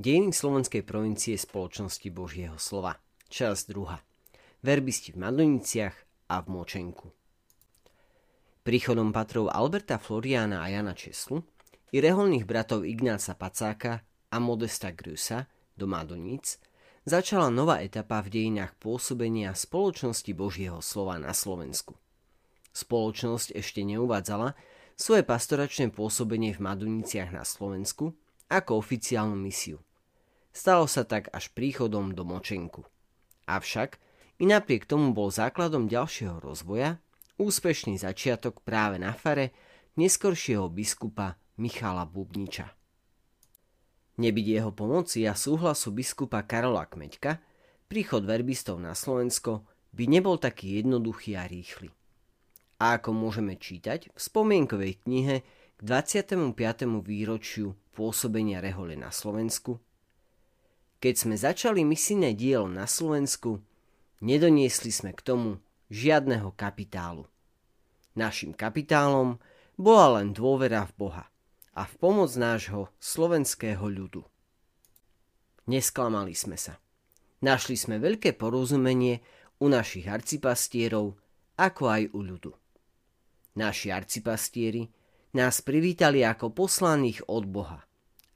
Dejiny slovenskej provincie spoločnosti Božieho slova. Časť druhá. Verbisti v Madoniciach a v Močenku. Príchodom patrov Alberta Floriana a Jana Česlu i reholných bratov Ignáca Pacáka a Modesta Grusa do Madoníc začala nová etapa v dejinách pôsobenia spoločnosti Božieho slova na Slovensku. Spoločnosť ešte neuvádzala svoje pastoračné pôsobenie v Madoniciach na Slovensku ako oficiálnu misiu – Stalo sa tak až príchodom do Močenku. Avšak i napriek tomu bol základom ďalšieho rozvoja úspešný začiatok práve na fare neskoršieho biskupa Michala Bubniča. Nebyť jeho pomoci a súhlasu biskupa Karola Kmeďka, príchod verbistov na Slovensko by nebol taký jednoduchý a rýchly. A ako môžeme čítať v spomienkovej knihe k 25. výročiu pôsobenia rehole na Slovensku, keď sme začali misijné dielo na Slovensku, nedoniesli sme k tomu žiadneho kapitálu. Našim kapitálom bola len dôvera v Boha a v pomoc nášho slovenského ľudu. Nesklamali sme sa. Našli sme veľké porozumenie u našich arcipastierov, ako aj u ľudu. Naši arcipastieri nás privítali ako poslaných od Boha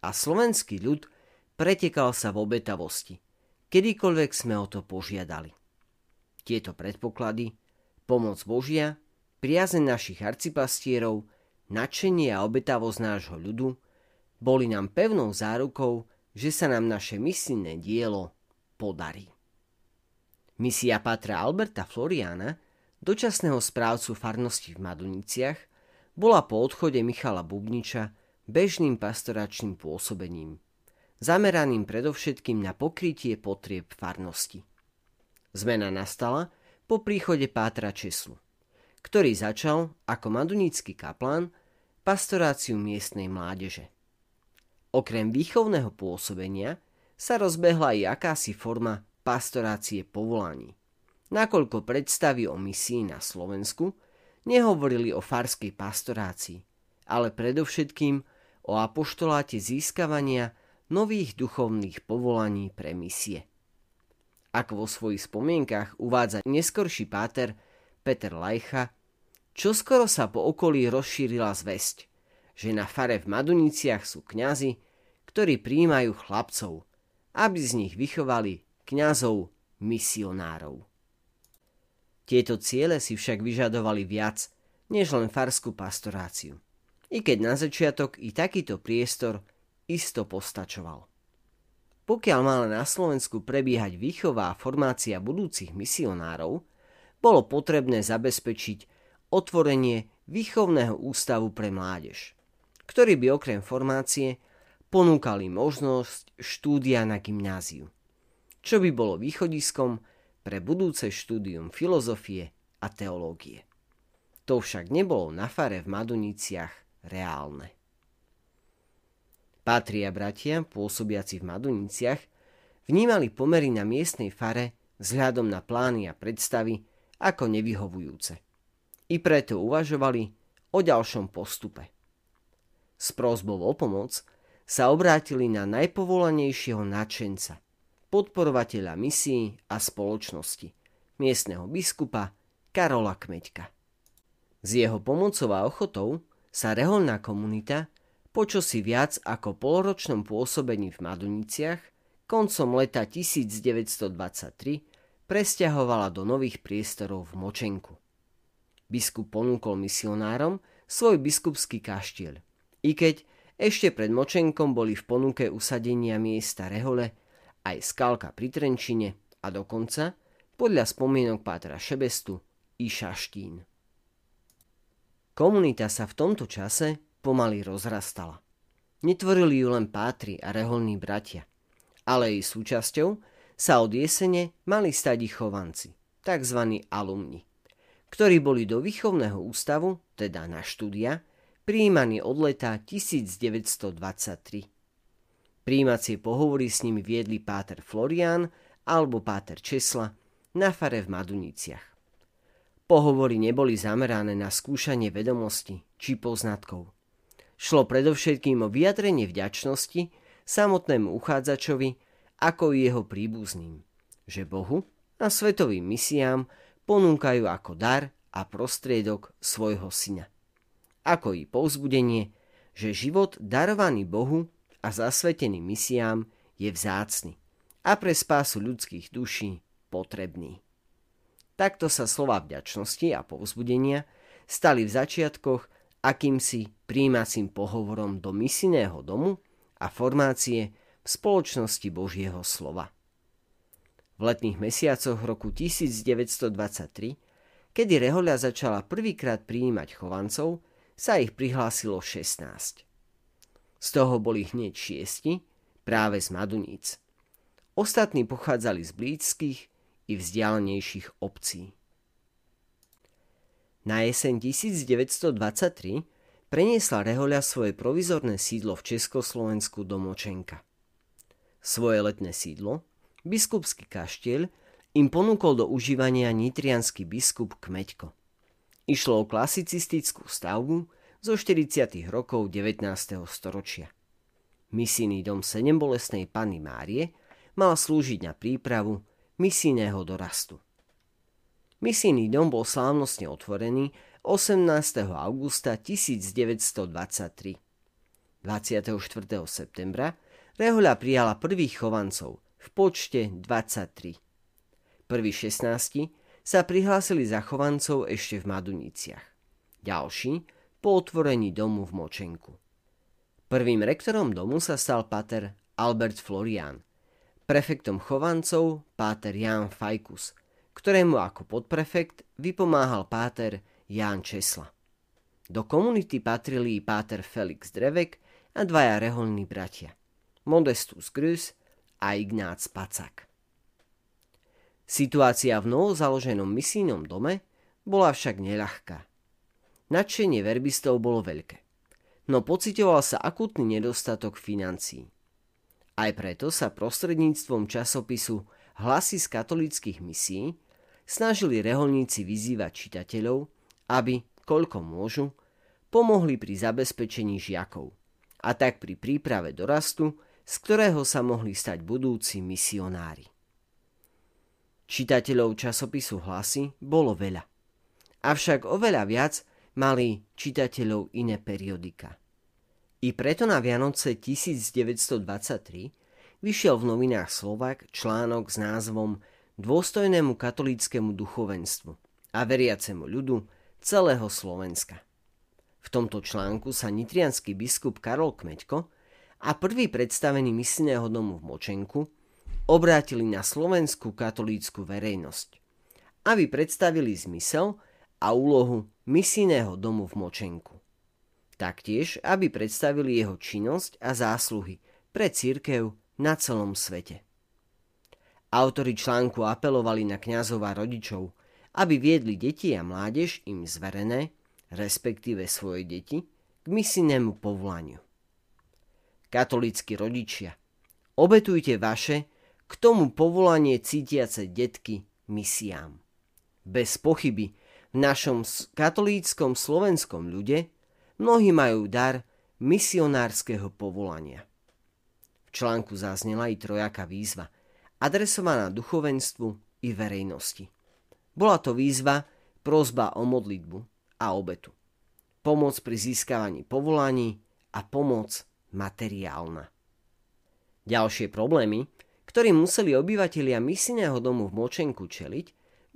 a slovenský ľud pretekal sa v obetavosti, kedykoľvek sme o to požiadali. Tieto predpoklady, pomoc Božia, priazeň našich arcipastierov, nadšenie a obetavosť nášho ľudu boli nám pevnou zárukou, že sa nám naše misijné dielo podarí. Misia Patra Alberta Floriana, dočasného správcu farnosti v Maduniciach, bola po odchode Michala Bubniča bežným pastoračným pôsobením zameraným predovšetkým na pokrytie potrieb farnosti. Zmena nastala po príchode Pátra Česlu, ktorý začal ako madunický kaplán pastoráciu miestnej mládeže. Okrem výchovného pôsobenia sa rozbehla i akási forma pastorácie povolaní, nakoľko predstavy o misii na Slovensku nehovorili o farskej pastorácii, ale predovšetkým o apoštoláte získavania nových duchovných povolaní pre misie. Ako vo svojich spomienkach uvádza neskorší páter Peter Lajcha, čoskoro sa po okolí rozšírila zväzť, že na fare v Maduniciach sú kňazi, ktorí príjmajú chlapcov, aby z nich vychovali kňazov misionárov. Tieto ciele si však vyžadovali viac, než len farskú pastoráciu. I keď na začiatok i takýto priestor isto postačoval. Pokiaľ mala na Slovensku prebiehať výchová formácia budúcich misionárov, bolo potrebné zabezpečiť otvorenie výchovného ústavu pre mládež, ktorý by okrem formácie ponúkali možnosť štúdia na gymnáziu, čo by bolo východiskom pre budúce štúdium filozofie a teológie. To však nebolo na fare v Maduniciach reálne. Patria bratia, pôsobiaci v Maduniciach, vnímali pomery na miestnej fare vzhľadom na plány a predstavy ako nevyhovujúce. I preto uvažovali o ďalšom postupe. S prozbou o pomoc sa obrátili na najpovolanejšieho nadšenca, podporovateľa misií a spoločnosti, miestneho biskupa Karola Kmeďka. S jeho pomocou a ochotou sa reholná komunita počosi viac ako poloročnom pôsobení v Maduniciach koncom leta 1923 presťahovala do nových priestorov v Močenku. Biskup ponúkol misionárom svoj biskupský kaštieľ, i keď ešte pred Močenkom boli v ponuke usadenia miesta Rehole aj Skalka pri Trenčine a dokonca, podľa spomienok Pátra Šebestu, i Šaštín. Komunita sa v tomto čase pomaly rozrastala. Netvorili ju len pátri a reholní bratia, ale jej súčasťou sa od jesene mali stať ich chovanci, tzv. alumni, ktorí boli do výchovného ústavu, teda na štúdia, prijímaní od leta 1923. Príjímacie pohovory s nimi viedli páter Florian alebo páter Česla na fare v Maduniciach. Pohovory neboli zamerané na skúšanie vedomosti či poznatkov, Šlo predovšetkým o vyjadrenie vďačnosti samotnému uchádzačovi, ako i jeho príbuzným, že Bohu a svetovým misiám ponúkajú ako dar a prostriedok svojho syna. Ako i povzbudenie, že život darovaný Bohu a zasvetený misiám je vzácny a pre spásu ľudských duší potrebný. Takto sa slova vďačnosti a povzbudenia stali v začiatkoch akýmsi príjmacím pohovorom do misijného domu a formácie v spoločnosti Božieho slova. V letných mesiacoch roku 1923, kedy Rehoľa začala prvýkrát prijímať chovancov, sa ich prihlásilo 16. Z toho boli hneď šiesti, práve z Maduníc. Ostatní pochádzali z blízkych i vzdialenejších obcí. Na jeseň 1923 preniesla Rehoľa svoje provizorné sídlo v Československu do Močenka. Svoje letné sídlo, biskupský kaštieľ, im ponúkol do užívania nitrianský biskup Kmeďko. Išlo o klasicistickú stavbu zo 40. rokov 19. storočia. Misijný dom Sedembolesnej Panny Márie mal slúžiť na prípravu misijného dorastu. Misijný dom bol slávnostne otvorený 18. augusta 1923. 24. septembra Rehoľa prijala prvých chovancov v počte 23. Prví 16 sa prihlásili za chovancov ešte v Maduniciach. Ďalší po otvorení domu v Močenku. Prvým rektorom domu sa stal pater Albert Florian, prefektom chovancov páter Jan Fajkus – ktorému ako podprefekt vypomáhal páter Ján Česla. Do komunity patrili páter Felix Drevek a dvaja reholní bratia, Modestus Grus a Ignác Pacak. Situácia v novozaloženom misijnom dome bola však neľahká. Nadšenie verbistov bolo veľké, no pocitoval sa akutný nedostatok financií. Aj preto sa prostredníctvom časopisu Hlasy z katolických misií snažili reholníci vyzývať čitateľov, aby, koľko môžu, pomohli pri zabezpečení žiakov a tak pri príprave dorastu, z ktorého sa mohli stať budúci misionári. Čitateľov časopisu Hlasy bolo veľa. Avšak oveľa viac mali čitateľov iné periodika. I preto na Vianoce 1923 vyšiel v novinách Slovak článok s názvom dôstojnému katolíckému duchovenstvu a veriacemu ľudu celého Slovenska. V tomto článku sa nitrianský biskup Karol Kmeďko a prvý predstavený misijného domu v Močenku obrátili na slovenskú katolícku verejnosť, aby predstavili zmysel a úlohu misijného domu v Močenku. Taktiež, aby predstavili jeho činnosť a zásluhy pre církev na celom svete. Autori článku apelovali na kňazov a rodičov, aby viedli deti a mládež im zverené, respektíve svoje deti, k misijnému povolaniu. Katolícky rodičia, obetujte vaše k tomu povolanie cítiace detky misiám. Bez pochyby v našom katolíckom slovenskom ľude mnohí majú dar misionárskeho povolania. Článku zaznela i trojaká výzva – adresovaná duchovenstvu i verejnosti. Bola to výzva, prozba o modlitbu a obetu. Pomoc pri získavaní povolaní a pomoc materiálna. Ďalšie problémy, ktorým museli obyvatelia misijného domu v Močenku čeliť,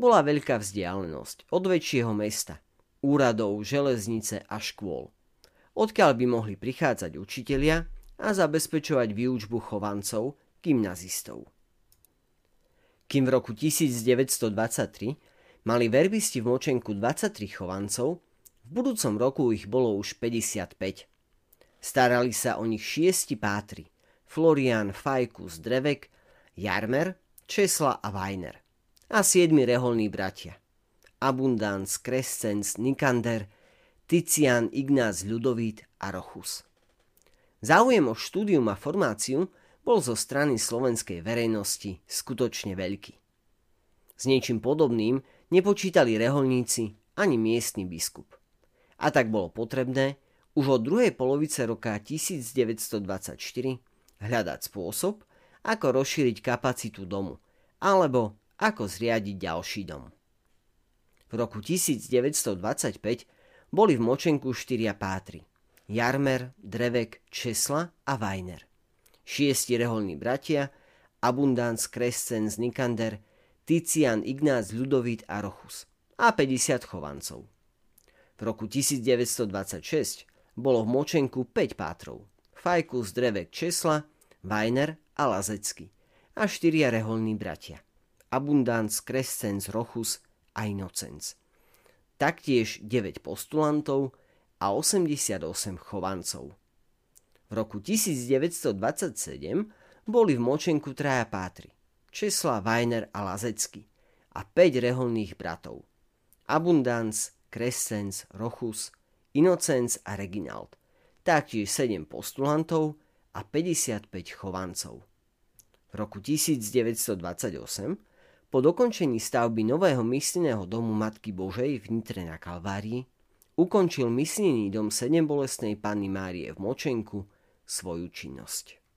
bola veľká vzdialenosť od väčšieho mesta, úradov, železnice a škôl, odkiaľ by mohli prichádzať učitelia a zabezpečovať výučbu chovancov, gymnazistov kým v roku 1923 mali verbisti v Močenku 23 chovancov, v budúcom roku ich bolo už 55. Starali sa o nich šiesti pátri, Florian, Fajkus, Drevek, Jarmer, Česla a Weiner. A siedmi reholní bratia. Abundans, Crescens, Nikander, Tician, Ignác, Ľudovít a Rochus. Záujem o štúdium a formáciu bol zo strany slovenskej verejnosti skutočne veľký. S niečím podobným nepočítali reholníci ani miestny biskup. A tak bolo potrebné už od druhej polovice roka 1924 hľadať spôsob, ako rozšíriť kapacitu domu, alebo ako zriadiť ďalší dom. V roku 1925 boli v Močenku štyria pátry. Jarmer, Drevek, Česla a Vajner. Šiesti reholní bratia, Abundans, Krescens, Nikander, Tician, Ignác, Ľudovít a Rochus a 50 chovancov. V roku 1926 bolo v Močenku 5 pátrov. Fajkus, Drevek, Česla, Vajner a Lazecky a štyria reholní bratia. Abundans, Krescens, Rochus a Inocenc. Taktiež 9 postulantov a 88 chovancov. V roku 1927 boli v Močenku traja pátry. Česla, Vajner a Lazecky a 5 reholných bratov. Abundans, Crescens, Rochus, Inocenc a Reginald. Taktiež 7 postulantov a 55 chovancov. V roku 1928 po dokončení stavby nového misijného domu Matky Božej v Nitre na Kalvárii ukončil misijný dom sedembolestnej Panny Márie v Močenku svoju činnosť.